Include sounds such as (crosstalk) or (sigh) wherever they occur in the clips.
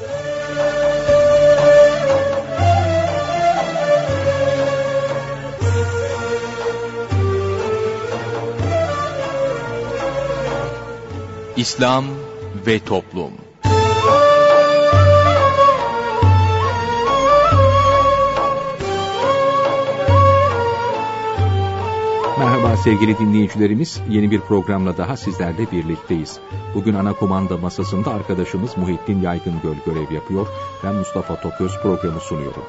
İslam ve Toplum Merhaba sevgili dinleyicilerimiz, yeni bir programla daha sizlerle birlikteyiz. Bugün ana kumanda masasında arkadaşımız Muhittin Yaygıngöl görev yapıyor. Ben Mustafa Toköz programı sunuyorum.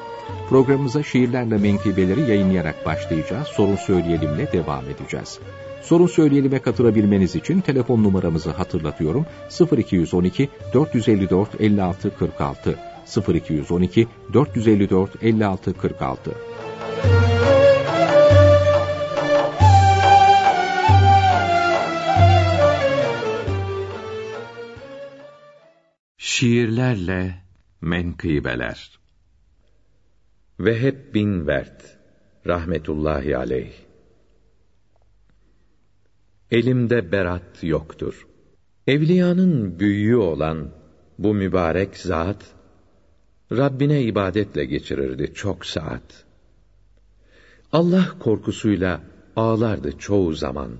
Programımıza şiirlerle menkıbeleri yayınlayarak başlayacağız. Sorun söyleyelimle devam edeceğiz. Sorun söyleyelime katılabilmeniz için telefon numaramızı hatırlatıyorum. 0212 454 56 46 0212 454 56 46 Şiirlerle menkıbeler Veheb bin Vert rahmetullahi aleyh Elimde berat yoktur. Evliyanın büyüğü olan bu mübarek zat, Rabbine ibadetle geçirirdi çok saat. Allah korkusuyla ağlardı çoğu zaman.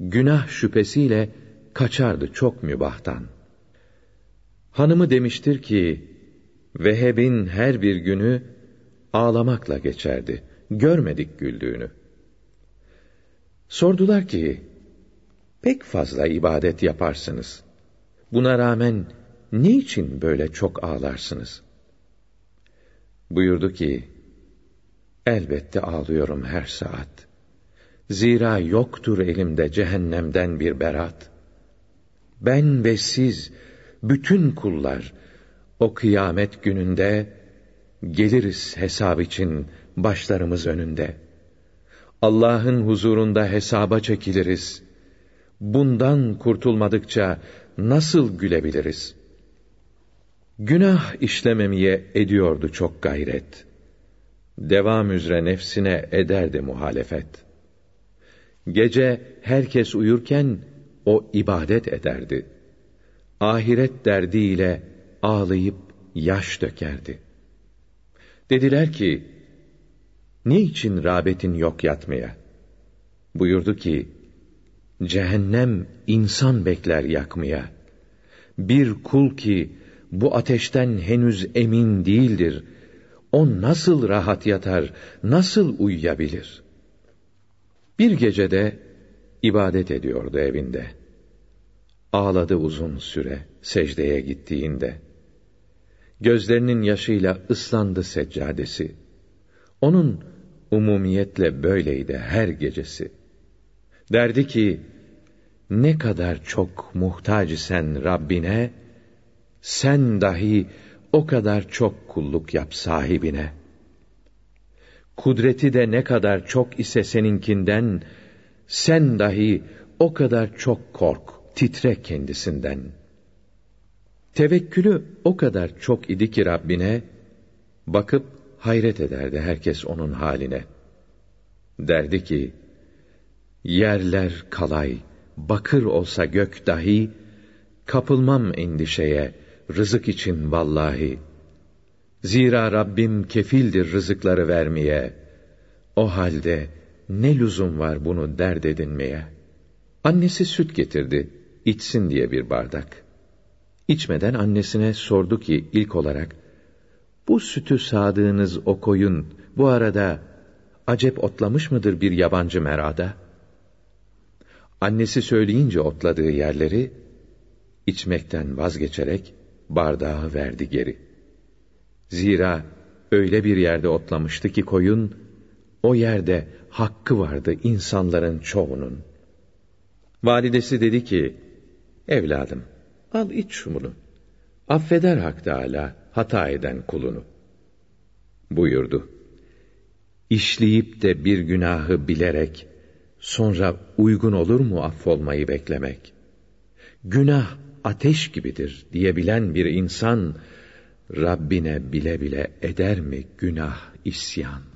Günah şüphesiyle kaçardı çok mübahtan. Hanımı demiştir ki, Veheb'in her bir günü ağlamakla geçerdi. Görmedik güldüğünü. Sordular ki, pek fazla ibadet yaparsınız. Buna rağmen niçin böyle çok ağlarsınız? Buyurdu ki, elbette ağlıyorum her saat. Zira yoktur elimde cehennemden bir berat. Ben ve siz, bütün kullar, o kıyamet gününde, geliriz hesap için başlarımız önünde.'' Allah'ın huzurunda hesaba çekiliriz. Bundan kurtulmadıkça nasıl gülebiliriz? Günah işlememeye ediyordu çok gayret. Devam üzere nefsine ederdi muhalefet. Gece herkes uyurken o ibadet ederdi. Ahiret derdiyle ağlayıp yaş dökerdi. Dediler ki, ne için rağbetin yok yatmaya? Buyurdu ki, cehennem insan bekler yakmaya. Bir kul ki bu ateşten henüz emin değildir, o nasıl rahat yatar, nasıl uyuyabilir? Bir gecede ibadet ediyordu evinde. Ağladı uzun süre secdeye gittiğinde. Gözlerinin yaşıyla ıslandı seccadesi. Onun umumiyetle böyleydi her gecesi. Derdi ki, ne kadar çok muhtaç sen Rabbine, sen dahi o kadar çok kulluk yap sahibine. Kudreti de ne kadar çok ise seninkinden, sen dahi o kadar çok kork, titre kendisinden. Tevekkülü o kadar çok idi ki Rabbine, bakıp hayret ederdi herkes onun haline. Derdi ki, yerler kalay, bakır olsa gök dahi, kapılmam endişeye, rızık için vallahi. Zira Rabbim kefildir rızıkları vermeye. O halde ne lüzum var bunu dert edinmeye? Annesi süt getirdi, içsin diye bir bardak. İçmeden annesine sordu ki ilk olarak, bu sütü sağdığınız o koyun bu arada acep otlamış mıdır bir yabancı merada? Annesi söyleyince otladığı yerleri içmekten vazgeçerek bardağı verdi geri. Zira öyle bir yerde otlamıştı ki koyun, o yerde hakkı vardı insanların çoğunun. Validesi dedi ki, evladım, al iç şunu. Affeder Hak Teâlâ, hata eden kulunu. Buyurdu. İşleyip de bir günahı bilerek, sonra uygun olur mu affolmayı beklemek? Günah ateş gibidir diyebilen bir insan, Rabbine bile bile eder mi günah isyan?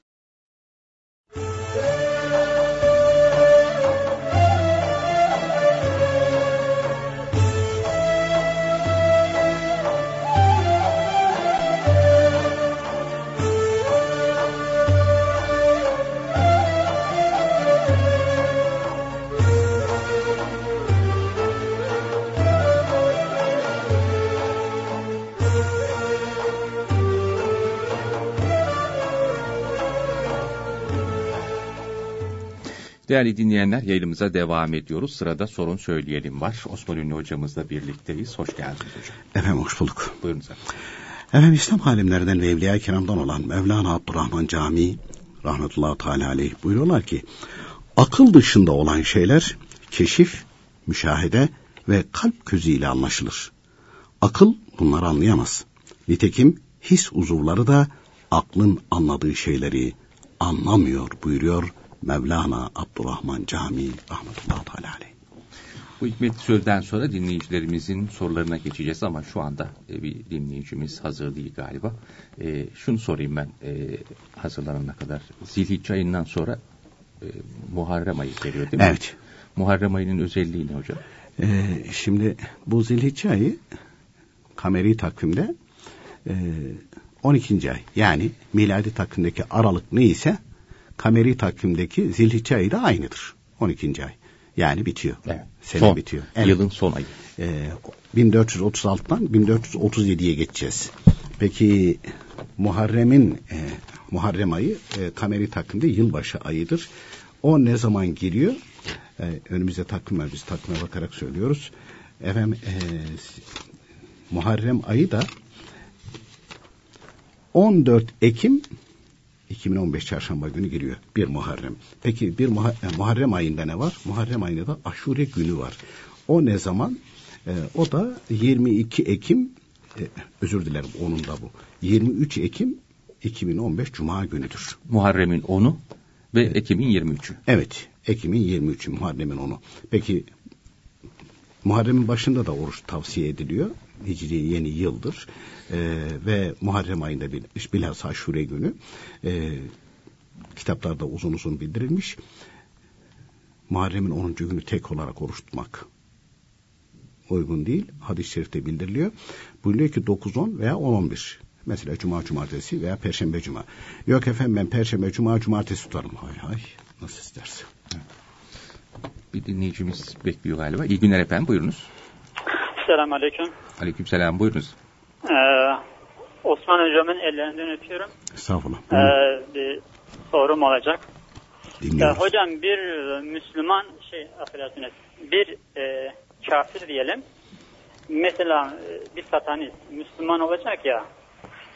Değerli dinleyenler yayınımıza devam ediyoruz. Sırada sorun söyleyelim var. Osman Ünlü hocamızla birlikteyiz. Hoş geldiniz hocam. Efendim hoş bulduk. Buyurunuz efendim. Efendim İslam alimlerden ve Evliya-i Kiram'dan olan Mevlana Abdurrahman Camii rahmetullahi teala aleyh buyuruyorlar ki akıl dışında olan şeyler keşif, müşahede ve kalp gözüyle anlaşılır. Akıl bunları anlayamaz. Nitekim his uzuvları da aklın anladığı şeyleri anlamıyor buyuruyor Mevlana Abdurrahman Camii rahmetullahi teala aleyh. Bu hikmetli sözden sonra dinleyicilerimizin sorularına geçeceğiz ama şu anda e, bir dinleyicimiz hazır değil galiba. E, şunu sorayım ben e, hazırlanana kadar. Zilhicce ayından sonra e, Muharrem ayı geliyor değil mi? Evet. Muharrem ayının özelliği ne hocam? Ee, şimdi bu Zilhicce ayı kameri takvimde e, 12. ay yani miladi takvimdeki aralık neyse kameri takvimdeki Zilhicce ayı da aynıdır. 12. ay. Yani bitiyor. Evet. Sene son, bitiyor. Evet. Yılın son ayı. Ee, 1436'dan 1437'ye geçeceğiz. Peki Muharrem'in e, Muharrem ayı e, kameri takvimde yılbaşı ayıdır. O ne zaman giriyor? E, önümüzde takvim var. Biz takvime bakarak söylüyoruz. Efendim e, Muharrem ayı da 14 Ekim 2015 çarşamba günü giriyor. Bir Muharrem. Peki bir Muha- e, Muharrem ayında ne var? Muharrem ayında da Aşure günü var. O ne zaman? E, o da 22 Ekim e, özür dilerim onun da bu. 23 Ekim 2015 Cuma günüdür. Muharrem'in 10'u ve Ekim'in 23'ü. Evet. Ekim'in 23'ü Muharrem'in onu. Peki Muharrem'in başında da oruç tavsiye ediliyor. Hicri yeni yıldır. Ee, ve Muharrem ayında bir, bilhassa Aşure günü e, kitaplarda uzun uzun bildirilmiş. Muharrem'in 10. günü tek olarak oruç tutmak uygun değil. Hadis-i şerifte bildiriliyor. Buyuruyor ki 9-10 veya 10-11. Mesela cuma cumartesi veya perşembe cuma. Yok efendim ben perşembe cuma cumartesi tutarım. Hay hay nasıl istersin. Bir dinleyicimiz bekliyor galiba. İyi günler efendim buyurunuz. Selamun Aleyküm. Aleykümselam buyurunuz. Ee, Osman Hocam'ın ellerinden öpüyorum. Estağfurullah. Ee, bir sorum olacak. Ya, Dinliyoruz. hocam bir e, Müslüman şey affedersiniz bir e, kafir diyelim. Mesela e, bir satanist Müslüman olacak ya.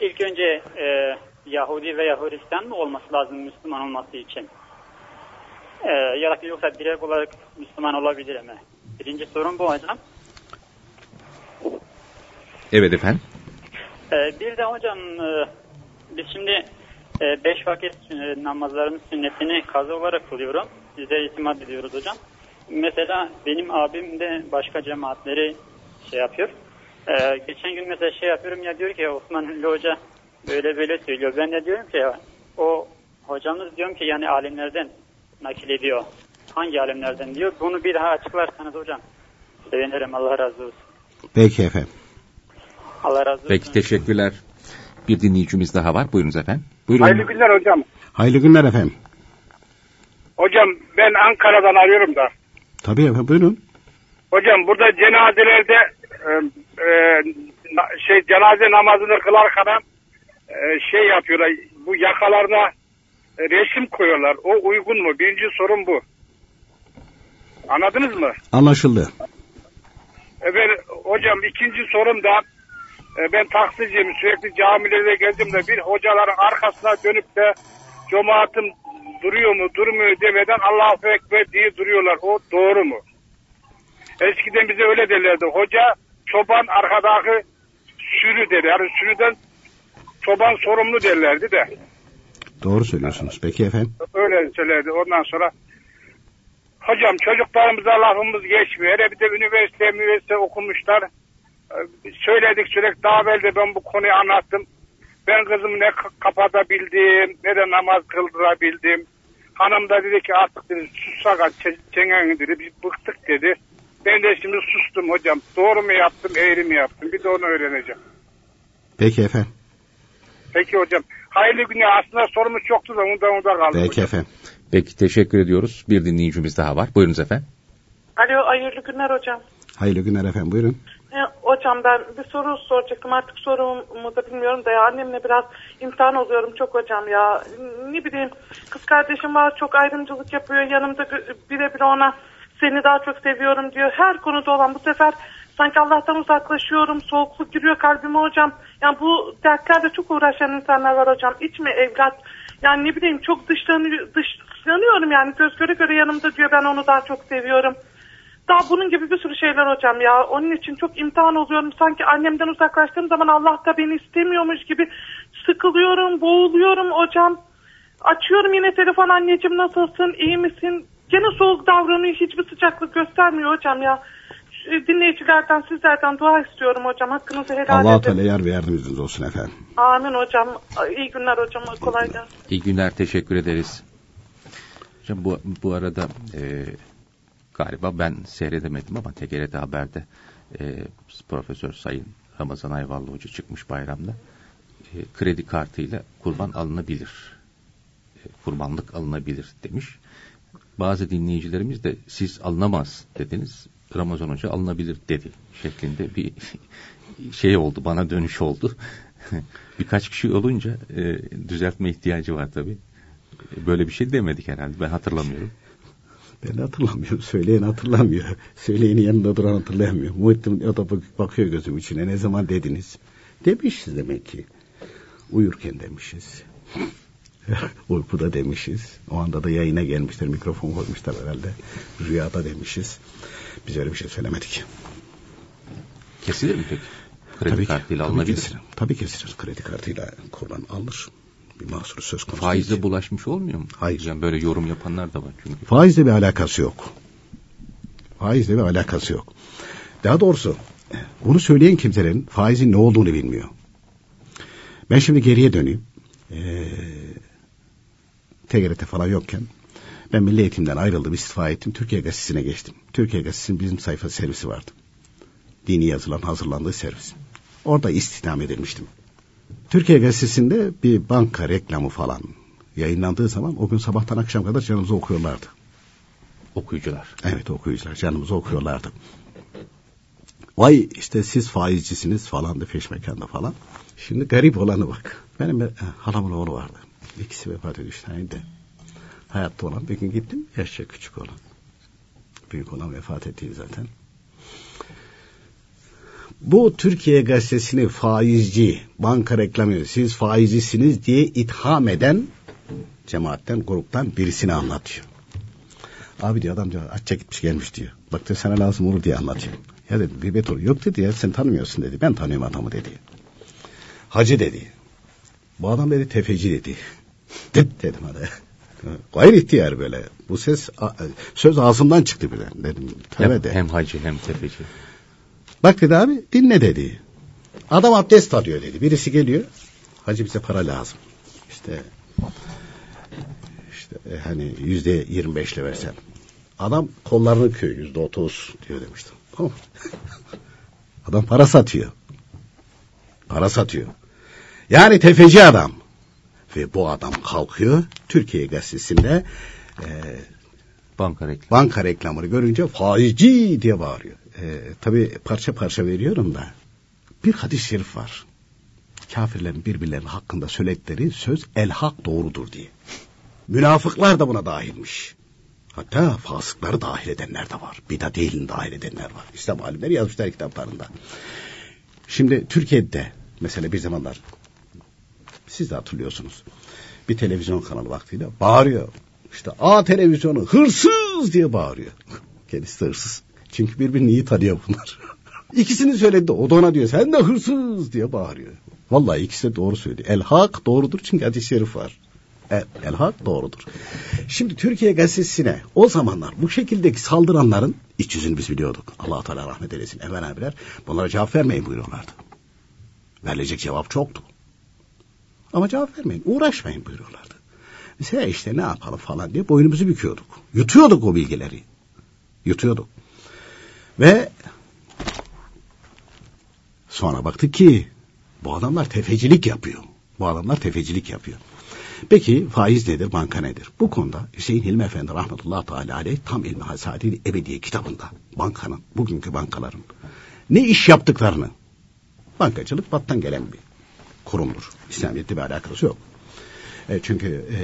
İlk önce e, Yahudi veya Hristiyan mı olması lazım Müslüman olması için? E, ya da yoksa direkt olarak Müslüman olabilir mi? Birinci sorum bu hocam. Evet efendim. Ee, bir de hocam e, biz şimdi e, beş vakit e, namazların sünnetini kaza olarak kılıyorum. Size itimat ediyoruz hocam. Mesela benim abim de başka cemaatleri şey yapıyor. Ee, geçen gün mesela şey yapıyorum ya diyor ki Osman Ünlü Hoca böyle böyle söylüyor. Ben de diyorum ki ya, o hocamız diyorum ki yani alimlerden nakil ediyor. Hangi alimlerden diyor. Bunu bir daha açıklarsanız hocam. Sevinirim Allah razı olsun. Peki efendim. Allah razı olsun. Peki teşekkürler. Bir dinleyicimiz daha var. Buyurunuz efendim. Buyurun. Hayırlı günler hocam. Hayırlı günler efendim. Hocam ben Ankara'dan arıyorum da. Tabii efendim buyurun. Hocam burada cenazelerde e, e, şey cenaze namazını kılarken e, şey yapıyorlar. Bu yakalarına e, resim koyuyorlar. O uygun mu? Birinci sorun bu. Anladınız mı? Anlaşıldı. E, ben, hocam ikinci sorum da ben taksiciyim. Sürekli camilere geldim de bir hocaların arkasına dönüp de cemaatim duruyor mu durmuyor demeden Allahu Ekber diye duruyorlar. O doğru mu? Eskiden bize öyle derlerdi. Hoca çoban arkadaki sürü der. Yani sürüden çoban sorumlu derlerdi de. Doğru söylüyorsunuz. Peki efendim. Öyle söylerdi. Ondan sonra hocam çocuklarımıza lafımız geçmiyor. Hele bir de üniversite üniversite okumuşlar. Söyledik sürekli daha evvel de ben bu konuyu anlattım. Ben kızımı ne kapatabildim ne de namaz kıldırabildim. Hanım da dedi ki artık dedi sussak çengen dedi biz bıktık dedi. Ben de şimdi sustum hocam. Doğru mu yaptım eğri mi yaptım bir de onu öğreneceğim. Peki efendim. Peki hocam. Hayırlı günler. Aslında sorumuz çoktu da ondan onda kaldı. Peki hocam. efendim. Peki teşekkür ediyoruz. Bir dinleyicimiz daha var. Buyurunuz efendim. Alo hayırlı günler hocam. Hayırlı günler efendim buyurun. E, hocam ben bir soru soracaktım artık sorumu da bilmiyorum da ya annemle biraz imtihan oluyorum çok hocam ya. Ne bileyim kız kardeşim var çok ayrımcılık yapıyor yanımda birebir ona seni daha çok seviyorum diyor. Her konuda olan bu sefer sanki Allah'tan uzaklaşıyorum soğukluk giriyor kalbime hocam. Yani bu dertlerle çok uğraşan insanlar var hocam. İç mi evlat yani ne bileyim çok dışlanıyor, dışlanıyorum yani göz göre göre yanımda diyor ben onu daha çok seviyorum. Daha bunun gibi bir sürü şeyler hocam ya. Onun için çok imtihan oluyorum. Sanki annemden uzaklaştığım zaman Allah da beni istemiyormuş gibi sıkılıyorum, boğuluyorum hocam. Açıyorum yine telefon anneciğim nasılsın, iyi misin? Gene soğuk davranıyor, hiçbir sıcaklık göstermiyor hocam ya. Dinleyicilerden, sizlerden dua istiyorum hocam. Hakkınızı helal Allah edin. Allah Teala yar ve yardımcınız olsun efendim. Amin hocam. İyi günler hocam. Kolay gelsin. İyi günler, teşekkür ederiz. Hocam bu, bu arada e, galiba ben seyredemedim ama TGRT Haber'de e, Profesör Sayın Ramazan Ayvallı Hoca çıkmış bayramda. E, kredi kartıyla kurban alınabilir. E, kurbanlık alınabilir demiş. Bazı dinleyicilerimiz de siz alınamaz dediniz. Ramazan Hoca alınabilir dedi şeklinde bir (laughs) şey oldu bana dönüş oldu. (laughs) Birkaç kişi olunca e, düzeltme ihtiyacı var tabii. Böyle bir şey demedik herhalde ben hatırlamıyorum. Ben de hatırlamıyorum. Söyleyen hatırlamıyor. (laughs) Söyleyeni yanında duran hatırlayamıyor. Muhittin o da bakıyor gözüm içine. Ne zaman dediniz? Demişiz demek ki. Uyurken demişiz. (laughs) Uykuda demişiz. O anda da yayına gelmişler. Mikrofon koymuşlar herhalde. Rüyada demişiz. Biz öyle bir şey söylemedik. Kesilir mi peki? Kredi tabii kartıyla tabii alınabilir. Kesilir. Tabii kesilir. Kredi kartıyla kurban alınır. Bir mahsuru söz konusu Faizle değil. bulaşmış olmuyor mu? Hayır. Yani böyle yorum yapanlar da var çünkü. Faizle bir alakası yok. Faizle bir alakası yok. Daha doğrusu bunu söyleyen kimselerin faizin ne olduğunu bilmiyor. Ben şimdi geriye döneyim. Ee, TGRT falan yokken ben Milli Eğitim'den ayrıldım, istifa ettim. Türkiye Gazetesi'ne geçtim. Türkiye Gazetesi'nin bizim sayfa servisi vardı. Dini yazılan hazırlandığı servis. Orada istihdam edilmiştim. Türkiye Gazetesi'nde bir banka reklamı falan yayınlandığı zaman o gün sabahtan akşam kadar canımızı okuyorlardı. Okuyucular. Evet okuyucular canımızı okuyorlardı. Vay işte siz faizcisiniz falan da feşmekanda falan. Şimdi garip olanı bak. Benim bir, halamın oğlu vardı. İkisi vefat ediyor işte. de. Hayatta olan bir gün gittim. Yaşça küçük olan. Büyük olan vefat etti zaten. Bu Türkiye gazetesini faizci, banka reklamı, siz faizcisiniz diye itham eden cemaatten, gruptan birisini anlatıyor. Abi diyor adam diyor açça gitmiş gelmiş diyor. Bak diyor sana lazım olur diye anlatıyor. Ya dedim bir beton yok dedi ya sen tanımıyorsun dedi. Ben tanıyorum adamı dedi. Hacı dedi. Bu adam dedi tefeci dedi. (laughs) Dıt dedim hadi. Gayri ihtiyar böyle. Bu ses söz ağzımdan çıktı bile. Dedim Hem, de. hem hacı hem tefeci. Bak dedi abi dinle dedi. Adam abdest alıyor dedi. Birisi geliyor. Hacı bize para lazım. İşte işte e, hani yüzde yirmi beşle versen. Adam kollarını kıyor yüzde otuz diyor demiştim. Tamam. (laughs) adam para satıyor. Para satıyor. Yani tefeci adam. Ve bu adam kalkıyor Türkiye gazetesinde e, banka reklamı. banka reklamını görünce faizci diye bağırıyor. E, tabii parça parça veriyorum da bir hadis-i şerif var. Kafirlerin birbirlerinin hakkında söyledikleri söz el hak doğrudur diye. Münafıklar da buna dahilmiş. Hatta fasıkları dahil edenler de var. Bidat değilini dahil edenler var. İslam alimleri yazmışlar kitaplarında. Şimdi Türkiye'de mesela bir zamanlar siz de hatırlıyorsunuz. Bir televizyon kanalı vaktiyle bağırıyor. İşte A televizyonu hırsız diye bağırıyor. (laughs) Kendisi de hırsız. Çünkü birbirini iyi tanıyor bunlar. (laughs) İkisini söyledi. O da ona diyor sen de hırsız diye bağırıyor. Vallahi ikisi de doğru söylüyor. El hak doğrudur çünkü hadis-i şerif var. El, el hak doğrudur. Şimdi Türkiye gazetesine o zamanlar bu şekildeki saldıranların iç yüzünü biz biliyorduk. allah Teala rahmet eylesin. Emel abiler bunlara cevap vermeyin buyuruyorlardı. Verilecek cevap çoktu. Ama cevap vermeyin. Uğraşmayın buyuruyorlardı. He işte ne yapalım falan diye boynumuzu büküyorduk. Yutuyorduk o bilgileri. Yutuyorduk. Ve sonra baktık ki bu adamlar tefecilik yapıyor. Bu adamlar tefecilik yapıyor. Peki faiz nedir, banka nedir? Bu konuda Hüseyin Hilmi Efendi rahmetullahi teala aleyh tam ilmi hasadi ebediye kitabında bankanın, bugünkü bankaların ne iş yaptıklarını. Bankacılık battan gelen bir kurumdur. İslamiyet'le bir alakası yok. E, çünkü e,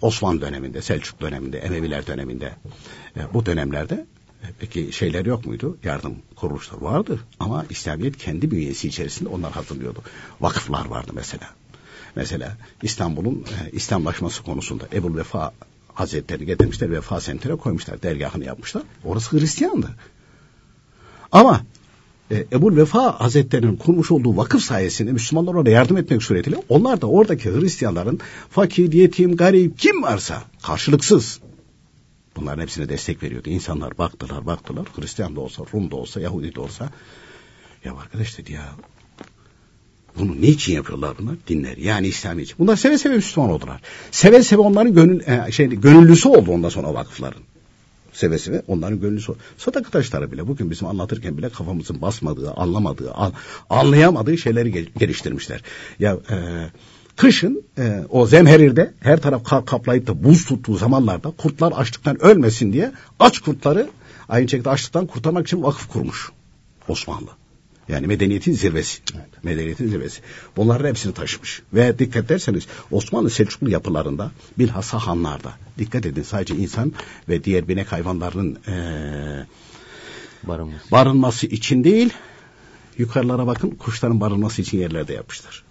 Osmanlı döneminde, Selçuk döneminde, Emeviler döneminde e, bu dönemlerde peki şeyler yok muydu? Yardım kuruluşları vardı ama İslamiyet kendi bünyesi içerisinde onlar hazırlıyordu. Vakıflar vardı mesela. Mesela İstanbul'un e, İslamlaşması konusunda Ebul Vefa Hazretleri getirmişler Vefa Senter'e koymuşlar. Dergahını yapmışlar. Orası Hristiyandı. Ama e, Ebul Vefa Hazretleri'nin kurmuş olduğu vakıf sayesinde Müslümanlar orada yardım etmek suretiyle onlar da oradaki Hristiyanların fakir, yetim, garip kim varsa karşılıksız bunların hepsine destek veriyordu. İnsanlar baktılar baktılar Hristiyan da olsa, Rum da olsa, Yahudi de olsa ya arkadaş dedi ya bunu niçin yapıyorlar bunlar? Dinler. Yani İslam için. Bunlar seve seve Müslüman oldular. Seve seve onların gönül, e, şey, gönüllüsü oldu ondan sonra vakıfların seve seve onların gönlü sadaka taşları bile bugün bizim anlatırken bile kafamızın basmadığı, anlamadığı, an, anlayamadığı şeyleri geliştirmişler. Ya e, kışın e, o zemherirde her taraf kar kaplayıp da buz tuttuğu zamanlarda kurtlar açlıktan ölmesin diye aç kurtları aynı şekilde açlıktan kurtarmak için vakıf kurmuş Osmanlı. Yani medeniyetin zirvesi. Evet. Medeniyetin zirvesi. Bunların hepsini taşımış. Ve dikkat ederseniz Osmanlı Selçuklu yapılarında bilhassa hanlarda dikkat edin sadece insan ve diğer binek hayvanların ee, barınması. barınması için değil yukarılara bakın kuşların barınması için yerlerde yapmışlar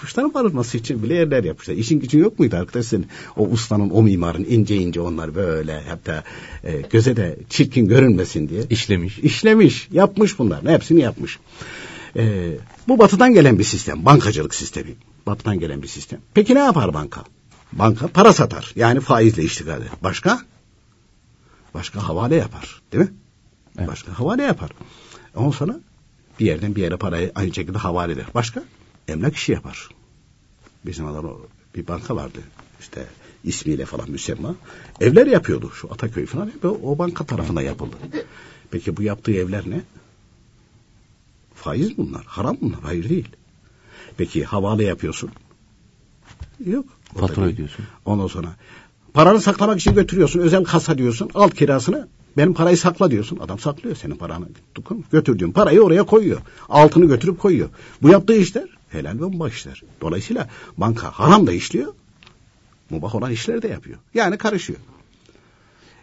kuşların barınması için bile yerler yapmışlar. İşin gücün yok muydu arkadaşlar? O ustanın, o mimarın ince ince onlar böyle hatta e, göze de çirkin görünmesin diye. İşlemiş. İşlemiş, yapmış bunlar. Hepsini yapmış. E, bu batıdan gelen bir sistem. Bankacılık sistemi. Batıdan gelen bir sistem. Peki ne yapar banka? Banka para satar. Yani faizle iştigal eder. Başka? Başka havale yapar. Değil mi? Evet. Başka havale yapar. Ondan sonra bir yerden bir yere parayı aynı şekilde havale eder. Başka? Emlak işi yapar. Bizim adam bir banka vardı işte ismiyle falan müsemma. Evler yapıyordu şu Ataköy falan hep o banka tarafından yapıldı. Peki bu yaptığı evler ne? Faiz bunlar. Haram bunlar. Hayır değil. Peki havale yapıyorsun. Yok. Fatura ödüyorsun. Ondan sonra paranı saklamak için götürüyorsun. Özel kasa diyorsun. Alt kirasını benim parayı sakla diyorsun. Adam saklıyor senin paranı. Götürdüğün parayı oraya koyuyor. Altını götürüp koyuyor. Bu yaptığı işler helal ve mubah. Dolayısıyla banka haram da işliyor. Mubah olan işleri de yapıyor. Yani karışıyor.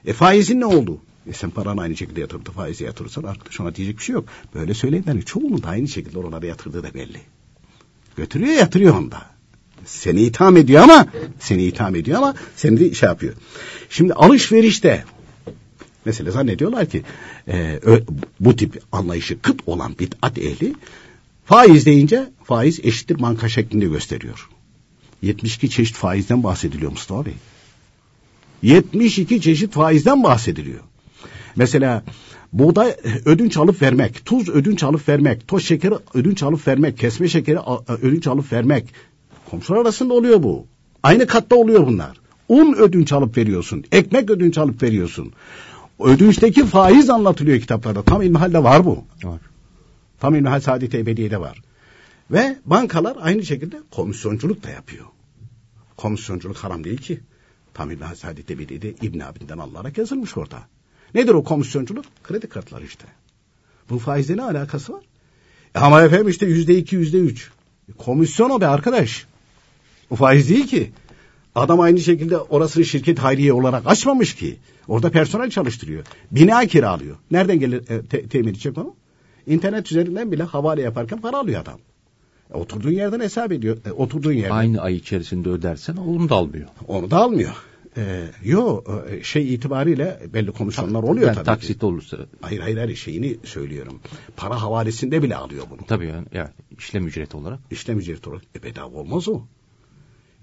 E faizin ne oldu? E sen paranı aynı şekilde yatırıp da faize yatırırsan arkadaş ona diyecek bir şey yok. Böyle söyleyenlerin çoğunun da aynı şekilde oralara yatırdığı da belli. Götürüyor yatırıyor onda. Seni itham ediyor ama seni itham ediyor ama seni de şey yapıyor. Şimdi alışverişte Mesela zannediyorlar ki e, bu tip anlayışı kıt olan bid'at ehli faiz deyince faiz eşittir manka şeklinde gösteriyor. 72 çeşit faizden bahsediliyor Mustafa Bey. 72 çeşit faizden bahsediliyor. Mesela buğday ödünç alıp vermek, tuz ödünç alıp vermek, toz şekeri ödünç alıp vermek, kesme şekeri ödünç alıp vermek. Komşular arasında oluyor bu. Aynı katta oluyor bunlar. Un ödünç alıp veriyorsun, ekmek ödünç alıp veriyorsun ödünçteki faiz anlatılıyor kitaplarda. Tam İlmihal'de var bu. Var. İlmihal Saadet Ebediye'de var. Ve bankalar aynı şekilde komisyonculuk da yapıyor. Komisyonculuk haram değil ki. Tam İlmihal Saadet Ebediye'de İbn Abid'den alarak yazılmış orada. Nedir o komisyonculuk? Kredi kartları işte. Bu faizle ne alakası var? E ama efendim işte yüzde iki, yüzde üç. Komisyon o be arkadaş. Bu faiz değil ki. Adam aynı şekilde orasını şirket hayriye olarak açmamış ki. Orada personel çalıştırıyor. Bina kiralıyor. Nereden gelir e, te, temin edecek onu? İnternet üzerinden bile havale yaparken para alıyor adam. E, oturduğun yerden hesap ediyor. E, oturduğun yerden. Aynı ay içerisinde ödersen onu da almıyor. Onu da almıyor. E, yo e, şey itibariyle belli komisyonlar oluyor yani tabii. Taksit ki. olursa. Hayır hayır hayır şeyini söylüyorum. Para havalesinde bile alıyor bunu. Tabii yani, yani işlem ücreti olarak. İşlem ücreti olarak. E bedava olmaz o.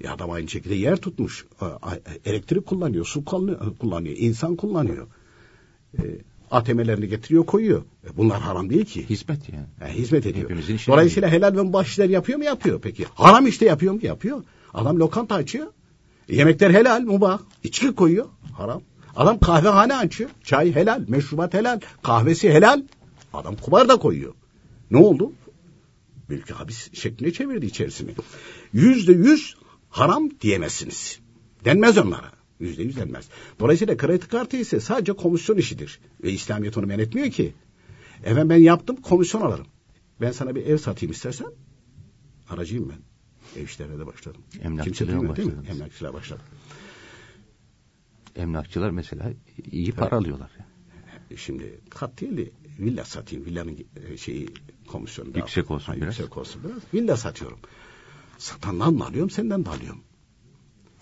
Ya adam aynı şekilde yer tutmuş. Elektrik kullanıyor, su kullanıyor, insan kullanıyor. E, ATM'lerini getiriyor koyuyor. E, bunlar haram değil ki. Hizmet yani. yani hizmet ediyor. Dolayısıyla değil. helal ve mübah yapıyor mu? Yapıyor. Peki haram işte yapıyor mu? Yapıyor. Adam lokanta açıyor. E, yemekler helal, mübah. İçki koyuyor. Haram. Adam kahvehane açıyor. Çay helal, meşrubat helal, kahvesi helal. Adam kubar da koyuyor. Ne oldu? Belki habis şekline çevirdi içerisini. Yüzde yüz haram diyemezsiniz. Denmez onlara. Yüzde yüz denmez. Dolayısıyla kredi kartı ise sadece komisyon işidir. Ve İslamiyet onu men etmiyor ki. Evet ben yaptım komisyon alırım. Ben sana bir ev satayım istersen aracıyım ben. Ev işlerine de başladım. Emlakçılığa başladınız. Emlakçılığa başladım. Emlakçılar mesela iyi para alıyorlar. Şimdi kat değil de villa satayım. Villanın e, şeyi komisyonu daha- Yüksek olsun biraz. Yüksek olsun biraz. Villa satıyorum. Satandan da alıyorum, senden de alıyorum.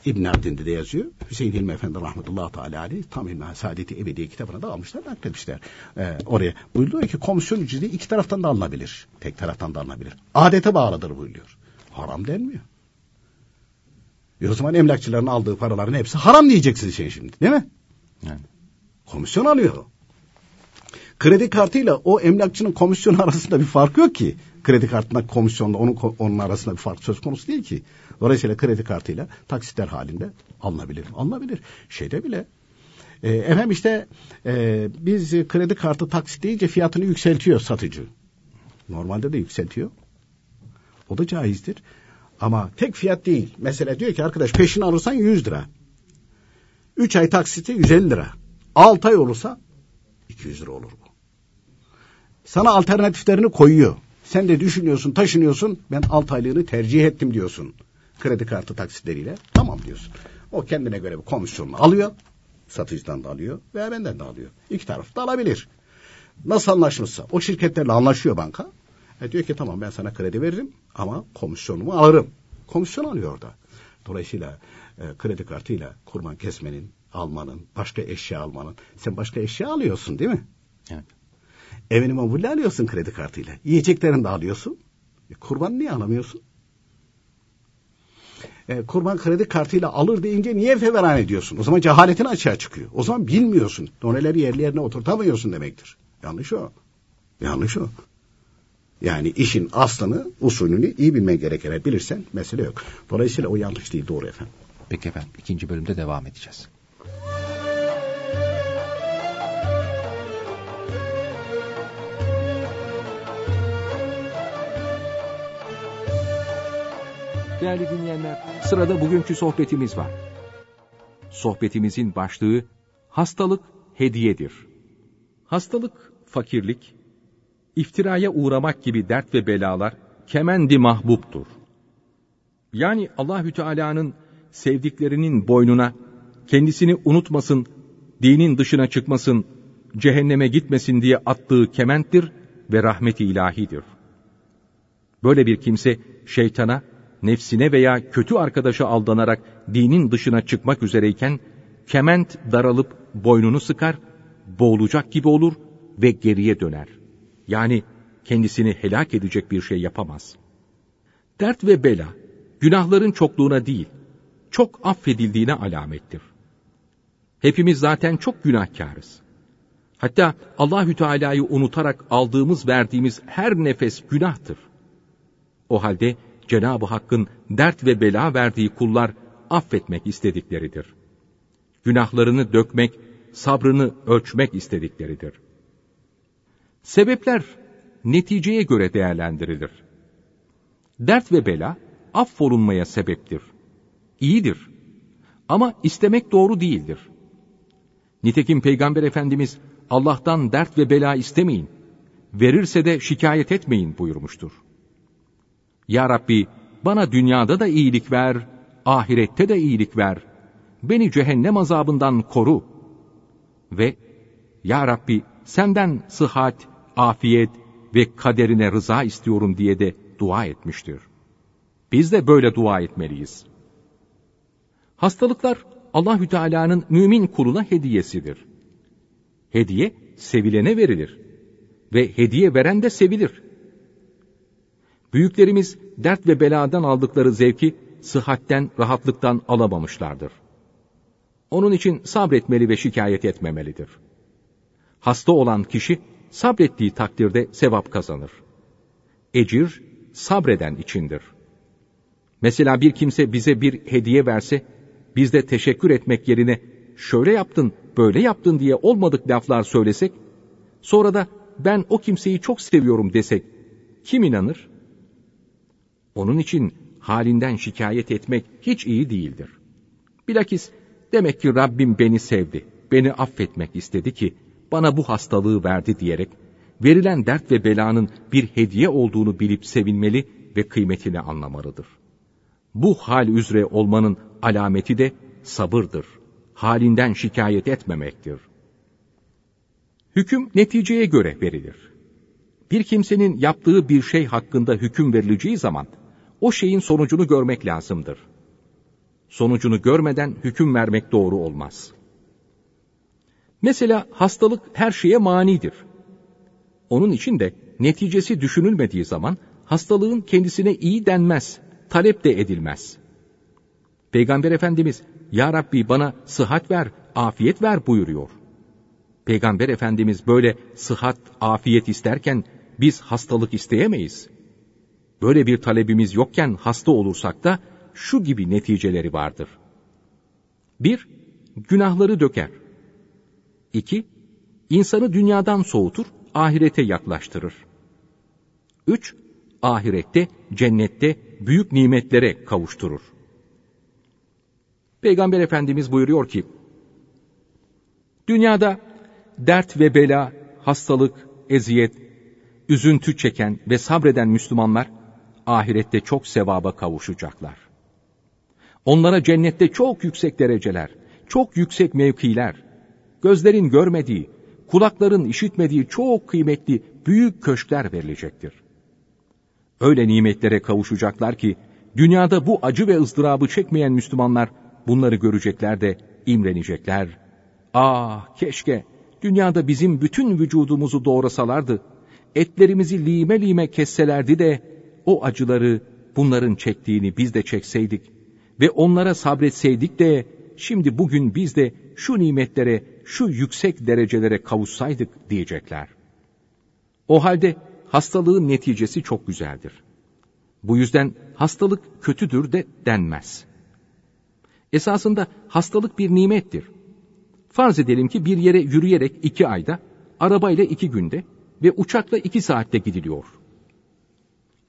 İbn Abdin'de de yazıyor. Hüseyin Hilmi Efendi rahmetullahi teala aleyh tam İlmi Saadeti Ebediye kitabına da almışlar, nakletmişler. Ee, oraya buyuruyor ki komisyon ücreti iki taraftan da alınabilir. Tek taraftan da alınabilir. Adete bağlıdır buyuruyor. Haram denmiyor. E o zaman emlakçıların aldığı paraların hepsi haram diyeceksin sen şimdi değil mi? Yani. Komisyon alıyor. Kredi kartıyla o emlakçının komisyonu arasında bir fark yok ki. Kredi kartına komisyonla onun, onun arasında bir fark söz konusu değil ki. Dolayısıyla kredi kartıyla taksitler halinde alınabilir. Alınabilir. Şeyde bile e, efendim işte e, biz kredi kartı taksit deyince fiyatını yükseltiyor satıcı. Normalde de yükseltiyor. O da caizdir. Ama tek fiyat değil. Mesela diyor ki arkadaş peşin alırsan 100 lira. 3 ay taksiti 150 lira. 6 ay olursa 200 lira olur bu. Sana alternatiflerini koyuyor. Sen de düşünüyorsun, taşınıyorsun. Ben 6 aylığını tercih ettim diyorsun. Kredi kartı taksitleriyle. Tamam diyorsun. O kendine göre bir komisyonunu alıyor. Satıcıdan da alıyor veya benden de alıyor. İki taraf da alabilir. Nasıl anlaşmışsa o şirketlerle anlaşıyor banka. E diyor ki tamam ben sana kredi veririm ama komisyonumu alırım. Komisyon alıyor orada. Dolayısıyla e, kredi kartıyla kurban kesmenin, almanın, başka eşya almanın. Sen başka eşya alıyorsun değil mi? Evet. Evini mobilya alıyorsun kredi kartıyla. Yiyeceklerini de alıyorsun. E, kurban niye alamıyorsun? E, kurban kredi kartıyla alır deyince niye feveran ediyorsun? O zaman cehaletin açığa çıkıyor. O zaman bilmiyorsun. Doneleri yerli yerine oturtamıyorsun demektir. Yanlış o. Yanlış o. Yani işin aslını, usulünü iyi bilmen gerekir. Bilirsen mesele yok. Dolayısıyla o yanlış değil, doğru efendim. Peki efendim ikinci bölümde devam edeceğiz. Değerli dinleyenler, sırada bugünkü sohbetimiz var. Sohbetimizin başlığı hastalık hediyedir. Hastalık, fakirlik, iftiraya uğramak gibi dert ve belalar kemendi mahbuptur. Yani Allahü Teala'nın sevdiklerinin boynuna kendisini unutmasın, dinin dışına çıkmasın, cehenneme gitmesin diye attığı kementtir ve rahmeti ilahidir. Böyle bir kimse şeytana, nefsine veya kötü arkadaşa aldanarak dinin dışına çıkmak üzereyken kement daralıp boynunu sıkar, boğulacak gibi olur ve geriye döner. Yani kendisini helak edecek bir şey yapamaz. Dert ve bela, günahların çokluğuna değil, çok affedildiğine alamettir. Hepimiz zaten çok günahkarız. Hatta Allahü Teala'yı unutarak aldığımız verdiğimiz her nefes günahtır. O halde Cenab-ı Hakk'ın dert ve bela verdiği kullar affetmek istedikleridir. Günahlarını dökmek, sabrını ölçmek istedikleridir. Sebepler neticeye göre değerlendirilir. Dert ve bela affolunmaya sebeptir. İyidir. Ama istemek doğru değildir. Nitekim Peygamber Efendimiz Allah'tan dert ve bela istemeyin. Verirse de şikayet etmeyin buyurmuştur. Ya Rabbi bana dünyada da iyilik ver, ahirette de iyilik ver. Beni cehennem azabından koru. Ve Ya Rabbi senden sıhhat, afiyet ve kaderine rıza istiyorum diye de dua etmiştir. Biz de böyle dua etmeliyiz. Hastalıklar Allahü Teala'nın mümin kuluna hediyesidir. Hediye sevilene verilir ve hediye veren de sevilir. Büyüklerimiz dert ve beladan aldıkları zevki sıhhatten, rahatlıktan alamamışlardır. Onun için sabretmeli ve şikayet etmemelidir. Hasta olan kişi sabrettiği takdirde sevap kazanır. Ecir sabreden içindir. Mesela bir kimse bize bir hediye verse, biz de teşekkür etmek yerine şöyle yaptın, böyle yaptın diye olmadık laflar söylesek, sonra da ben o kimseyi çok seviyorum desek, kim inanır? Onun için halinden şikayet etmek hiç iyi değildir. Bilakis demek ki Rabbim beni sevdi, beni affetmek istedi ki bana bu hastalığı verdi diyerek verilen dert ve belanın bir hediye olduğunu bilip sevinmeli ve kıymetini anlamalıdır. Bu hal üzere olmanın alameti de sabırdır. Halinden şikayet etmemektir. Hüküm neticeye göre verilir. Bir kimsenin yaptığı bir şey hakkında hüküm verileceği zaman o şeyin sonucunu görmek lazımdır. Sonucunu görmeden hüküm vermek doğru olmaz. Mesela hastalık her şeye manidir. Onun için de neticesi düşünülmediği zaman hastalığın kendisine iyi denmez, talep de edilmez. Peygamber Efendimiz, Ya Rabbi bana sıhhat ver, afiyet ver buyuruyor. Peygamber Efendimiz böyle sıhhat, afiyet isterken biz hastalık isteyemeyiz. Böyle bir talebimiz yokken hasta olursak da şu gibi neticeleri vardır. 1. Günahları döker. 2. İnsanı dünyadan soğutur, ahirete yaklaştırır. 3. Ahirette, cennette büyük nimetlere kavuşturur. Peygamber Efendimiz buyuruyor ki, Dünyada dert ve bela, hastalık, eziyet, üzüntü çeken ve sabreden Müslümanlar, ahirette çok sevaba kavuşacaklar. Onlara cennette çok yüksek dereceler, çok yüksek mevkiler, gözlerin görmediği, kulakların işitmediği çok kıymetli büyük köşkler verilecektir. Öyle nimetlere kavuşacaklar ki, dünyada bu acı ve ızdırabı çekmeyen Müslümanlar bunları görecekler de imrenecekler. Ah keşke dünyada bizim bütün vücudumuzu doğrasalardı, etlerimizi lime lime kesselerdi de o acıları bunların çektiğini biz de çekseydik ve onlara sabretseydik de şimdi bugün biz de şu nimetlere, şu yüksek derecelere kavuşsaydık diyecekler. O halde hastalığın neticesi çok güzeldir. Bu yüzden hastalık kötüdür de denmez. Esasında hastalık bir nimettir. Farz edelim ki bir yere yürüyerek iki ayda, arabayla iki günde ve uçakla iki saatte gidiliyor.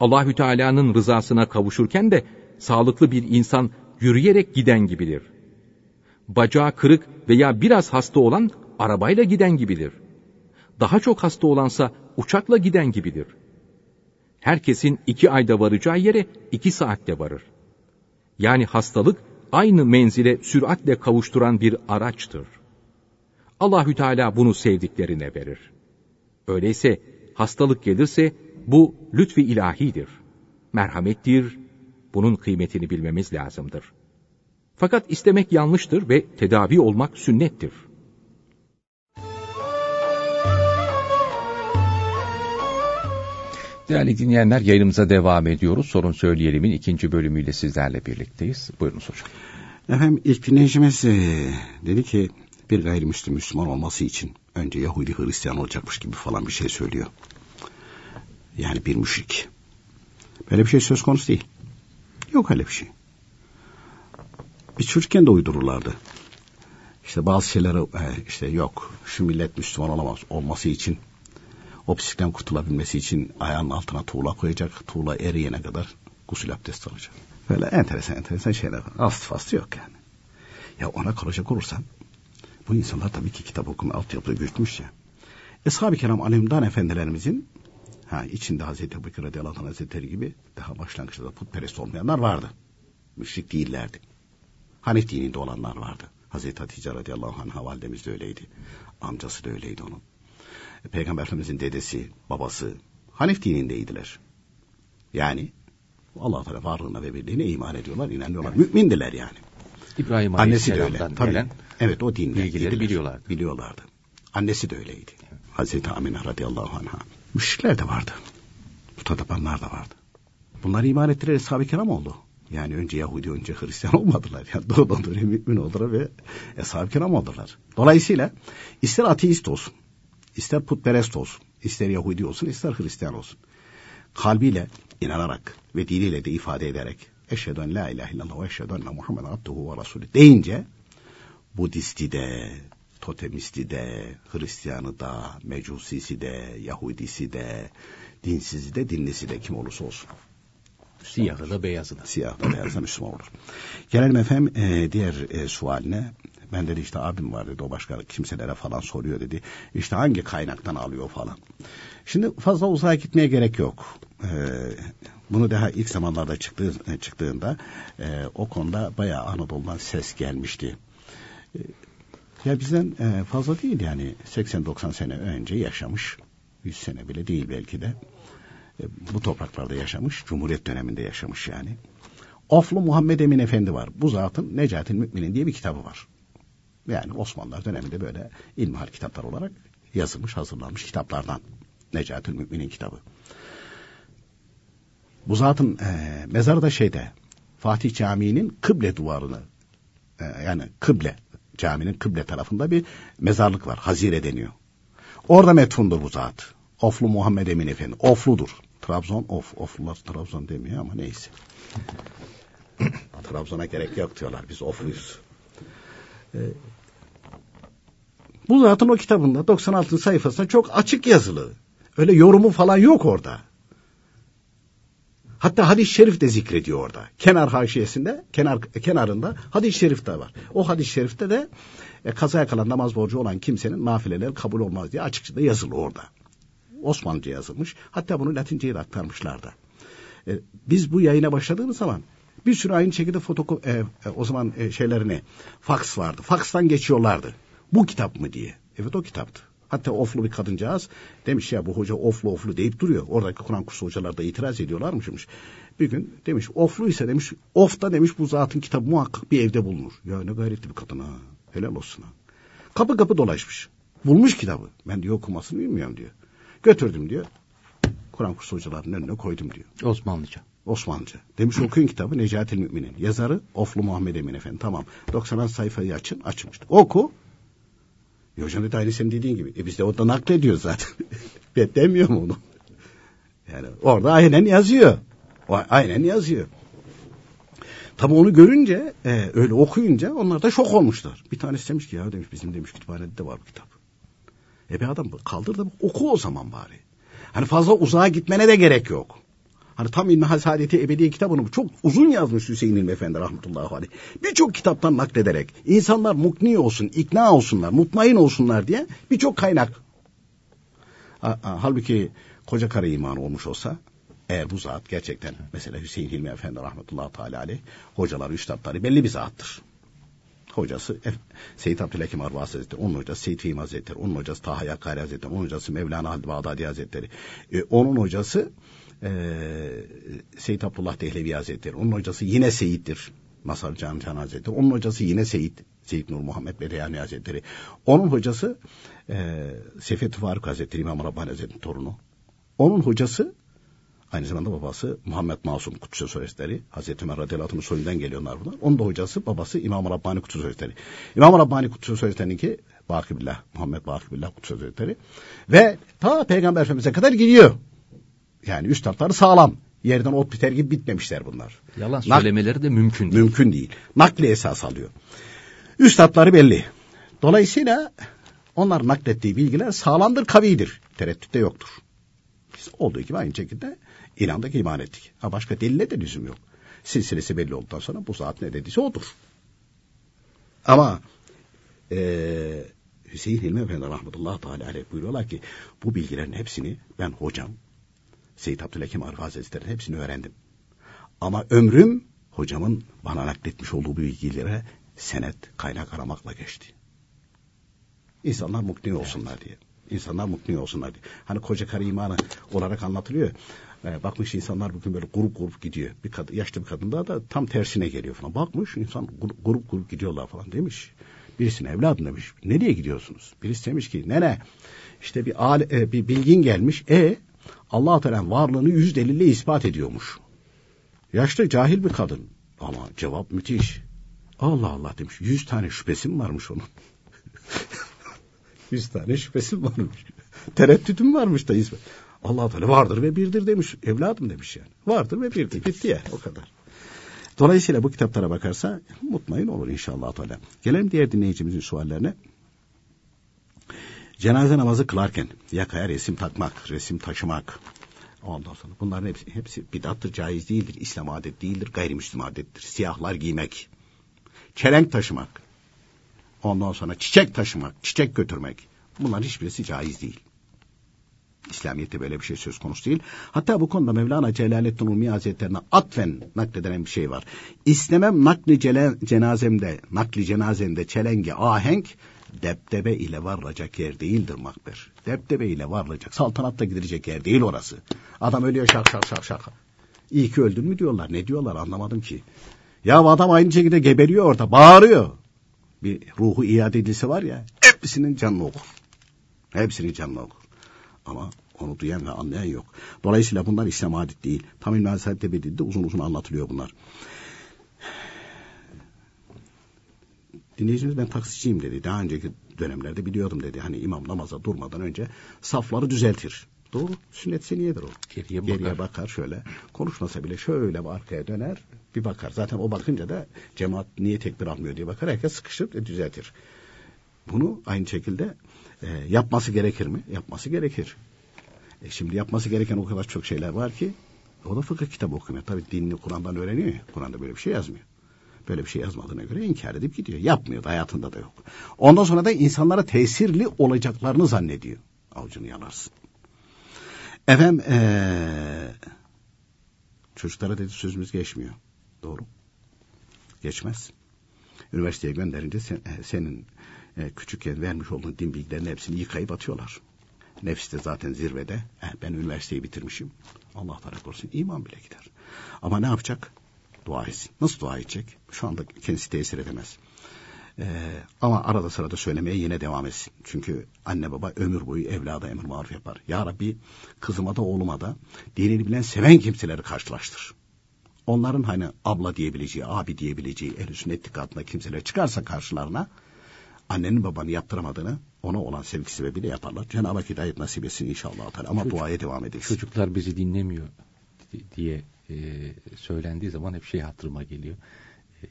Allahü Teala'nın rızasına kavuşurken de sağlıklı bir insan yürüyerek giden gibidir. Bacağı kırık veya biraz hasta olan arabayla giden gibidir. Daha çok hasta olansa uçakla giden gibidir. Herkesin iki ayda varacağı yere iki saatte varır. Yani hastalık aynı menzile süratle kavuşturan bir araçtır. Allahü Teala bunu sevdiklerine verir. Öyleyse hastalık gelirse bu lütfi ilahidir. Merhamettir. Bunun kıymetini bilmemiz lazımdır. Fakat istemek yanlıştır ve tedavi olmak sünnettir. Değerli dinleyenler yayınımıza devam ediyoruz. Sorun Söyleyelim'in ikinci bölümüyle sizlerle birlikteyiz. Buyurunuz hocam. Efendim ilk dinleyicimiz e, dedi ki bir gayrimüslim Müslüman olması için önce Yahudi Hristiyan olacakmış gibi falan bir şey söylüyor. Yani bir müşrik. Böyle bir şey söz konusu değil. Yok öyle bir şey. Bir çocukken de uydururlardı. İşte bazı şeyleri e, işte yok şu millet Müslüman olamaz olması için o pislikten kurtulabilmesi için ayağının altına tuğla koyacak. Tuğla eriyene kadar gusül abdesti alacak. Böyle enteresan enteresan şeyler var. Aslı faslı yok yani. Ya ona kalacak olursan bu insanlar tabii ki kitap okuma altyapıda güçmüş ya. Eshab-ı Kiram Aleyhimdan Efendilerimizin ha, içinde Hazreti Ebu Bekir radıyallahu anh hazretleri gibi daha başlangıçta da putperest olmayanlar vardı. Müşrik değillerdi. Hanif dininde olanlar vardı. Hazreti Hatice radıyallahu anh validemiz de öyleydi. Amcası da öyleydi onun. Peygamber Efendimizin dedesi, babası Hanif dinindeydiler. Yani Allah Teala varlığına ve birliğine iman ediyorlar, inanıyorlar. Evet. Mümindiler yani. İbrahim Annesi de öyle. Tabii. Gelen evet o dinle bilgileri biliyorlardı. Biliyorlardı. Annesi de öyleydi. Evet. Hazreti Amine radıyallahu anh'a. Müşrikler de vardı. Mutadabanlar da vardı. Bunlar iman ettiler eshab-ı kiram oldu. Yani önce Yahudi, önce Hristiyan (laughs) olmadılar. Yani doğrudan doğruya mümin oldular ve eshab-ı kiram oldular. Dolayısıyla ister ateist olsun, ister putperest olsun, ister Yahudi olsun, ister Hristiyan olsun. Kalbiyle inanarak ve diliyle de ifade ederek eşhedü en la ilahe illallah ve eşhedü enne Muhammed abduhu ve rasulü deyince Budisti de, totemisti de, Hristiyanı da, Mecusisi de, Yahudisi de, dinsizi de, dinlisi de kim olursa olsun. Siyahı da beyazı da. Siyahı da beyazı da Müslüman olur. Gelelim efendim e, diğer e, sualine. Ben dedi işte abim var dedi o başka kimselere falan soruyor dedi. İşte hangi kaynaktan alıyor falan. Şimdi fazla uzağa gitmeye gerek yok. Ee, bunu daha ilk zamanlarda çıktığı, çıktığında e, o konuda bayağı Anadolu'dan ses gelmişti. E, ya bizden e, fazla değil yani 80-90 sene önce yaşamış. 100 sene bile değil belki de. E, bu topraklarda yaşamış. Cumhuriyet döneminde yaşamış yani. Oflu Muhammed Emin Efendi var. Bu zatın Necatil Müminin diye bir kitabı var. Yani Osmanlılar döneminde böyle ilmihal kitaplar olarak yazılmış, hazırlanmış kitaplardan. Necatil Müminin kitabı. Bu zatın e, mezarı da şeyde Fatih Camii'nin kıble duvarını e, yani kıble caminin kıble tarafında bir mezarlık var. Hazire deniyor. Orada metfundur bu zat. Oflu Muhammed Emin Efendi. Ofludur. Trabzon of. Oflular Trabzon demiyor ama neyse. Trabzon'a gerek yok diyorlar. Biz ofluyuz. Ee, bu zatın o kitabında 96. sayfasında çok açık yazılı. Öyle yorumu falan yok orada. Hatta hadis-i şerif de zikrediyor orada. Kenar haşiyesinde, kenar kenarında hadis-i şerif de var. O hadis-i şerifte de e, kazaya kalan namaz borcu olan kimsenin nafileleri kabul olmaz diye açıkça da yazılı orada. Osmanlıca yazılmış. Hatta bunu Latince'ye de aktarmışlar da. E, biz bu yayına başladığımız zaman bir sürü aynı şekilde fotokopi e, e, o zaman e, şeylerini faks vardı. Fakstan geçiyorlardı. Bu kitap mı diye. Evet o kitaptı. Hatta oflu bir kadıncağız demiş ya bu hoca oflu oflu deyip duruyor. Oradaki Kur'an kursu hocalar da itiraz ediyorlarmışmış. Bir gün demiş oflu ise demiş of da demiş bu zatın kitabı muhakkak bir evde bulunur. Ya ne gayretli bir kadın ha. Helal olsun ha. Kapı kapı dolaşmış. Bulmuş kitabı. Ben diyor okumasını bilmiyorum diyor. Götürdüm diyor. Kur'an kursu hocalarının önüne koydum diyor. Osmanlıca. Osmanlıca. Demiş okuyun kitabı Necatil Müminin. Yazarı Oflu Muhammed Emin Efendi. Tamam. 90 sayfayı açın. Açmıştı. Oku. E hocam dedi aynı senin dediğin gibi. E biz de orada naklediyoruz zaten. (laughs) ben demiyorum onu. Yani orada aynen yazıyor. O aynen yazıyor. Tabi onu görünce, e, öyle okuyunca onlar da şok olmuşlar. Bir tanesi demiş ki ya demiş bizim demiş kütüphanede de var bu kitap. E bir adam kaldır da oku o zaman bari. Hani fazla uzağa gitmene de gerek yok. Hani tam İlmi Hasadeti Ebedi kitabını çok uzun yazmış Hüseyin İlmi Efendi rahmetullahi aleyh. Birçok kitaptan naklederek insanlar mukni olsun, ikna olsunlar, mutmain olsunlar diye birçok kaynak. Halbuki koca karı iman olmuş olsa eğer bu zat gerçekten mesela Hüseyin Hilmi Efendi rahmetullahi teala aleyh hocaları, üstadları belli bir zattır. Hocası Seyyid Abdülhakim Arva Hazretleri, onun hocası Seyyid Fehim Hazretleri, onun hocası Taha Yakkari Hazretleri, onun hocası Mevlana Halid Bağdadi Hazretleri, e, onun hocası e, Seyyid Abdullah Dehlevi Hazretleri. Onun hocası yine Seyit'tir. Masar Can Can Hazretleri. Onun hocası yine Seyit. Seyyid Nur Muhammed Bedeyani Hazretleri. Onun hocası e, Sefet Faruk Hazretleri İmam Rabbani Hazretleri torunu. Onun hocası aynı zamanda babası Muhammed Masum Kutsu Hazretleri. Hazreti Ömer Radyalat'ın soyundan geliyorlar bunlar. Onun da hocası babası İmam Rabbani Kutsu Hazretleri. İmam Rabbani Kutsu Hazretleri'ninki Bakibillah, Muhammed Bakibillah Kutsu Hazretleri. Ve ta Peygamber Efendimiz'e kadar gidiyor. Yani üstadları sağlam. Yerden ot biter gibi bitmemişler bunlar. Yalan söylemeleri Nak de mümkün değil. Mümkün değil. Nakli esas alıyor. Üstadları belli. Dolayısıyla onlar naklettiği bilgiler sağlamdır, kavidir. Tereddütte yoktur. Biz olduğu gibi aynı şekilde inandık, iman ettik. Ha başka delile de lüzum yok. Silsilesi belli olduktan sonra bu zat ne dediyse odur. Ama e, Hüseyin Hilmi Efendi rahmetullahi teala aleyh buyuruyorlar ki bu bilgilerin hepsini ben hocam Seyyid Abdülhakim Arif Hazretleri'nin hepsini öğrendim. Ama ömrüm hocamın bana nakletmiş olduğu bilgilere senet, kaynak aramakla geçti. İnsanlar mukni olsunlar evet. diye. İnsanlar mukni olsunlar diye. Hani koca karı imanı olarak anlatılıyor. Ee, bakmış insanlar bugün böyle grup grup gidiyor. Bir kadın, yaşlı bir kadın daha da tam tersine geliyor falan. Bakmış insan grup grup gidiyorlar falan demiş. Birisine evladım demiş. Nereye gidiyorsunuz? Birisi demiş ki nene işte bir, ale, e, bir bilgin gelmiş. E allah Teala varlığını yüz delille ispat ediyormuş. Yaşlı cahil bir kadın. Ama cevap müthiş. Allah Allah demiş. Yüz tane şüphesi mi varmış onun? (laughs) yüz tane şüphesi mi varmış? Tereddütüm varmış da ispat. allah Teala vardır ve birdir demiş. Evladım demiş yani. Vardır ve birdir. Bitti ya o kadar. Dolayısıyla bu kitaplara bakarsa mutmain olur inşallah Teala. Gelelim diğer dinleyicimizin suallerine. Cenaze namazı kılarken yakaya resim takmak, resim taşımak, ondan sonra bunların hepsi, hepsi bidattır, caiz değildir, İslam adet değildir, gayrimüslim adettir. Siyahlar giymek, çelenk taşımak. Ondan sonra çiçek taşımak, çiçek götürmek. Bunların hiçbirisi caiz değil. İslamiyet'te böyle bir şey söz konusu değil. Hatta bu konuda Mevlana Celaleddin Rumi Hazretlerine atfen nakledilen bir şey var. İstemem nakli cenazemde, nakli cenazemde çelenge ahenk depdebe ile varılacak yer değildir makber. Depdebe ile varılacak, saltanatla gidilecek yer değil orası. Adam ölüyor şak şak şak şak. İyi ki öldün mü diyorlar. Ne diyorlar anlamadım ki. Ya adam aynı şekilde geberiyor orada, bağırıyor. Bir ruhu iade edilse var ya, hepsinin canını okur. Hepsinin canını okur. Ama onu duyan ve anlayan yok. Dolayısıyla bunlar İslam adet değil. Tam İlmi Hazretleri Bedil'de uzun uzun anlatılıyor bunlar. Dinleyicimiz ben taksiciyim dedi. Daha önceki dönemlerde biliyordum dedi. Hani imam namaza durmadan önce safları düzeltir. Doğru. Sünnet seniyedir o. Geriye, Geriye bakar. bakar şöyle. Konuşmasa bile şöyle arkaya döner bir bakar. Zaten o bakınca da cemaat niye tekbir almıyor diye bakar. Herkes sıkışır ve düzeltir. Bunu aynı şekilde e, yapması gerekir mi? Yapması gerekir. E şimdi yapması gereken o kadar çok şeyler var ki o da fıkıh kitabı okumuyor. Tabii dinini Kur'an'dan öğreniyor ya. Kur'an'da böyle bir şey yazmıyor. Böyle bir şey yazmadığına göre inkar edip gidiyor. Yapmıyor da hayatında da yok. Ondan sonra da insanlara tesirli olacaklarını zannediyor. Avucunu yalarsın. Efendim ee, çocuklara dedi sözümüz geçmiyor. Doğru. Geçmez. Üniversiteye gönderince sen, e, senin e, küçükken vermiş olduğun din bilgilerini hepsini yıkayıp atıyorlar. Nefis de zaten zirvede. E, ben üniversiteyi bitirmişim. Allah para korusun iman bile gider. Ama ne yapacak? Dua etsin. Nasıl dua edecek? Şu anda kendisi tesir edemez. Ee, ama arada sırada söylemeye yine devam etsin. Çünkü anne baba ömür boyu evlada emir maruf yapar. Ya Rabbi kızıma da oğluma da dinini bilen seven kimseleri karşılaştır. Onların hani abla diyebileceği, abi diyebileceği el sünnet adına kimseler çıkarsa karşılarına annenin babanı yaptıramadığını ona olan sevgi sebebiyle yaparlar. Cenab-ı Hak hidayet nasip etsin inşallah. Ama Çocuk, duaya devam ederiz. Çocuklar bizi dinlemiyor diye e, söylendiği zaman hep şey hatırıma geliyor. E,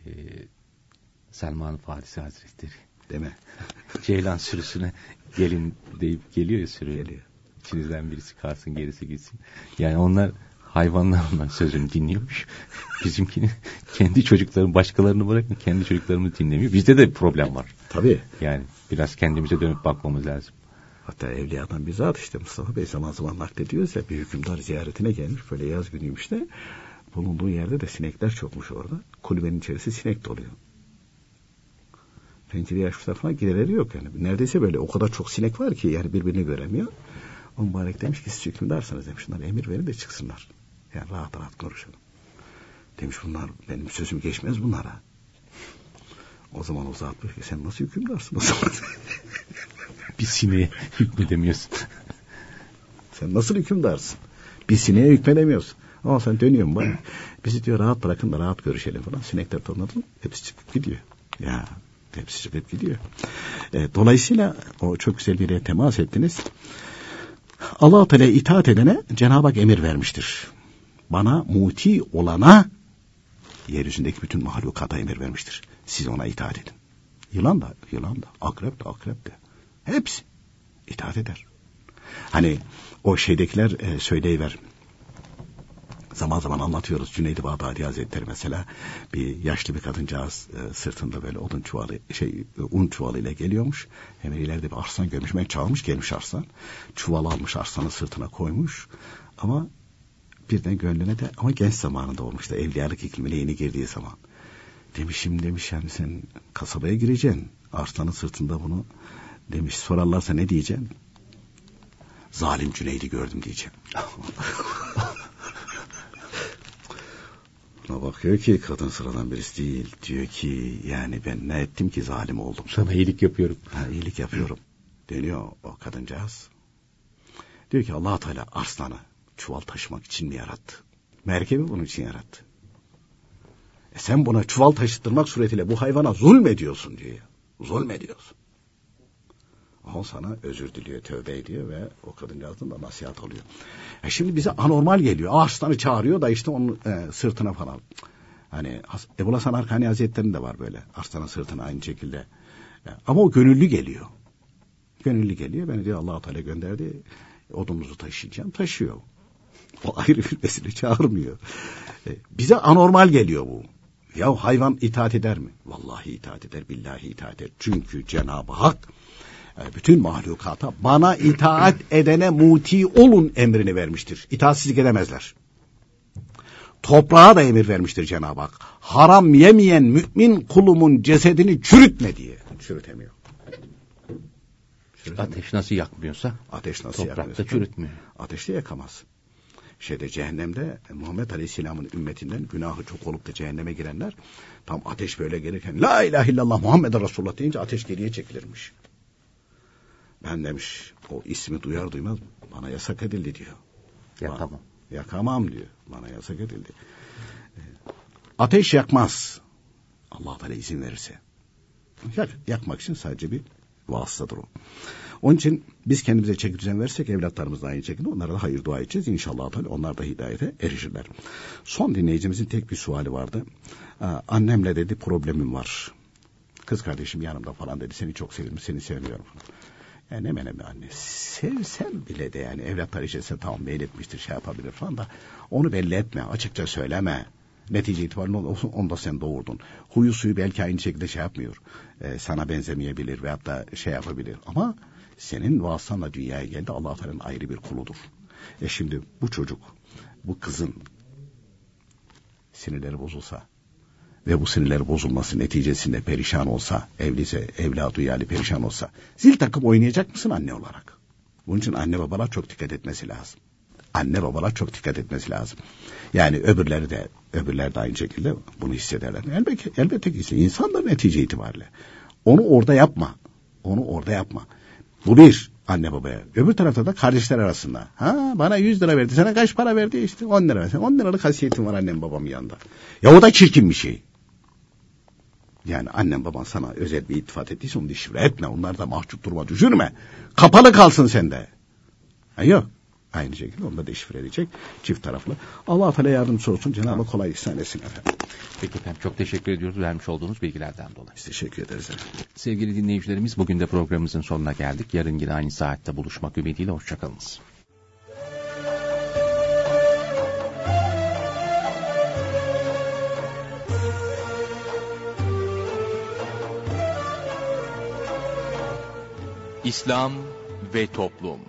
Selman Farisi Hazretleri. Değil mi? (laughs) Ceylan sürüsüne gelin deyip geliyor ya sürü. Geliyor. İçinizden birisi kalsın gerisi gitsin. Yani onlar hayvanların sözünü dinliyormuş. (laughs) Bizimkini kendi çocukların başkalarını bırakın kendi çocuklarımız dinlemiyor. Bizde de bir problem var. Tabii. Yani biraz kendimize dönüp bakmamız lazım. Hatta evliyadan bir zat işte Mustafa Bey zaman zaman naklediyoruz ya bir hükümdar ziyaretine gelmiş böyle yaz günüymüş de bulunduğu yerde de sinekler çokmuş orada. Kulübenin içerisi sinek doluyor. Pencereyi açmışlar falan giderleri yok yani. Neredeyse böyle o kadar çok sinek var ki yani birbirini göremiyor. O mübarek demiş ki siz hükümdarsınız demiş. Şunlar emir verin de çıksınlar. Yani rahat rahat konuşalım. Demiş bunlar benim sözüm geçmez bunlara. O zaman diyor ki sen nasıl hükümdarsın o zaman? (laughs) bir sineğe (laughs) hükmedemiyorsun. (laughs) sen nasıl hükümdarsın? Bir sineğe hükmedemiyorsun. Ama sen dönüyorsun bana. Bizi diyor rahat bırakın da rahat görüşelim falan. Sinekler tanıdın. Hepsi çıkıp gidiyor. Ya hepsi çıkıp gidiyor. E, dolayısıyla o çok güzel bir yere temas ettiniz. Allah Teala itaat edene Cenab-ı Hak emir vermiştir. Bana muti olana yeryüzündeki bütün mahlukata emir vermiştir. Siz ona itaat edin. Yılan da, yılan da, akrep de, akrep de. Hepsi itaat eder. Hani o şeydekiler e, söyleyiver. Zaman zaman anlatıyoruz Cüneydi Bağdadi Hazretleri mesela bir yaşlı bir kadıncağız e, sırtında böyle odun çuvalı şey un çuvalı ile geliyormuş. Hemen ileride bir arslan görmüş. Ben çağırmış gelmiş arslan. Çuval almış arslanı sırtına koymuş. Ama birden gönlüne de ama genç zamanında olmuş da evliyalık iklimine yeni girdiği zaman. Demişim demiş yani sen kasabaya gireceksin. Arslanın sırtında bunu demiş sorarlarsa ne diyeceksin? Zalim Cüneydi gördüm diyeceğim. (laughs) Buna bakıyor ki kadın sıradan birisi değil. Diyor ki yani ben ne ettim ki zalim oldum. Sana iyilik yapıyorum. Ha, iyilik yapıyorum. Dönüyor o kadıncağız. Diyor ki allah Teala arslanı çuval taşımak için mi yarattı? Merkebi bunun için yarattı. E sen buna çuval taşıttırmak suretiyle bu hayvana zulmediyorsun diyor. Zulmediyorsun. O sana özür diliyor, tövbe ediyor ve o kadıncağızın da nasihat alıyor. E şimdi bize anormal geliyor. Aslanı çağırıyor da işte onun e, sırtına falan. Hani Ebu Hasan Arkani Hazretleri'nin de var böyle. Arslanın sırtına aynı şekilde. E, ama o gönüllü geliyor. Gönüllü geliyor. Beni diyor allah Teala gönderdi. Odunuzu taşıyacağım. Taşıyor. O ayrı bir mesele çağırmıyor. E, bize anormal geliyor bu. Ya hayvan itaat eder mi? Vallahi itaat eder, billahi itaat eder. Çünkü Cenab-ı Hak bütün mahlukata bana itaat edene muti olun emrini vermiştir. İtaatsizlik edemezler. Toprağa da emir vermiştir Cenab-ı Hak. Haram yemeyen mümin kulumun cesedini çürütme diye. Çürütemiyor. Çürütemiyor. Ateş nasıl yakmıyorsa ateş nasıl toprakta yakmıyorsa, çürütmüyor. Ateşte yakamaz. Şeyde cehennemde Muhammed Aleyhisselam'ın ümmetinden günahı çok olup da cehenneme girenler tam ateş böyle gelirken La ilahe illallah Muhammed Resulullah deyince ateş geriye çekilirmiş. Ben demiş o ismi duyar duymaz bana yasak edildi diyor. Yakamam. Yakamam diyor. Bana yasak edildi. Ee, ateş yakmaz. Allah Teala izin verirse. Yak, yakmak için sadece bir vasıtadır o. Onun için biz kendimize çeki düzen versek evlatlarımız da aynı şekilde onlara da hayır dua edeceğiz. İnşallah Teala onlar da hidayete erişirler. Son dinleyicimizin tek bir suali vardı. Annemle dedi problemim var. Kız kardeşim yanımda falan dedi. Seni çok seviyorum, seni sevmiyorum. Yani hemen hemen anne sevsem bile de yani evlatlar içerisinde tamam meyletmiştir şey yapabilir falan da onu belli etme açıkça söyleme. Netice itibariyle onu da sen doğurdun. Huyu suyu belki aynı şekilde şey yapmıyor. Ee, sana benzemeyebilir veyahut da şey yapabilir. Ama senin vasıtanla dünyaya geldi Allah Teala'nın ayrı bir kuludur. E şimdi bu çocuk, bu kızın sinirleri bozulsa ve bu sinirleri bozulması neticesinde perişan olsa, evlise, evladı yani perişan olsa, zil takıp oynayacak mısın anne olarak? Bunun için anne babalar çok dikkat etmesi lazım. Anne babalar çok dikkat etmesi lazım. Yani öbürleri de, öbürler de aynı şekilde bunu hissederler. Elbette, elbette ki insan da netice itibariyle. Onu orada yapma. Onu orada yapma. Bu bir anne babaya. Öbür tarafta da kardeşler arasında. Ha bana 100 lira verdi. Sana kaç para verdi? işte 10 lira. Sen 10 liralık hasiyetim var annem babamın yanında. Ya o da çirkin bir şey. Yani annem baban sana özel bir ittifat ettiyse onu dişivre etme. Onlar da mahcup duruma düşürme. Kapalı kalsın sende. Ha, yok. Aynı şekilde onu da deşifre edecek çift taraflı. Allah Teala yardımcısı olsun. Cenab-ı kolay ihsan etsin efendim. Peki efendim çok teşekkür ediyoruz vermiş olduğunuz bilgilerden dolayı. Biz teşekkür ederiz efendim. Sevgili dinleyicilerimiz bugün de programımızın sonuna geldik. Yarın yine aynı saatte buluşmak ümidiyle hoşçakalınız. İslam ve Toplum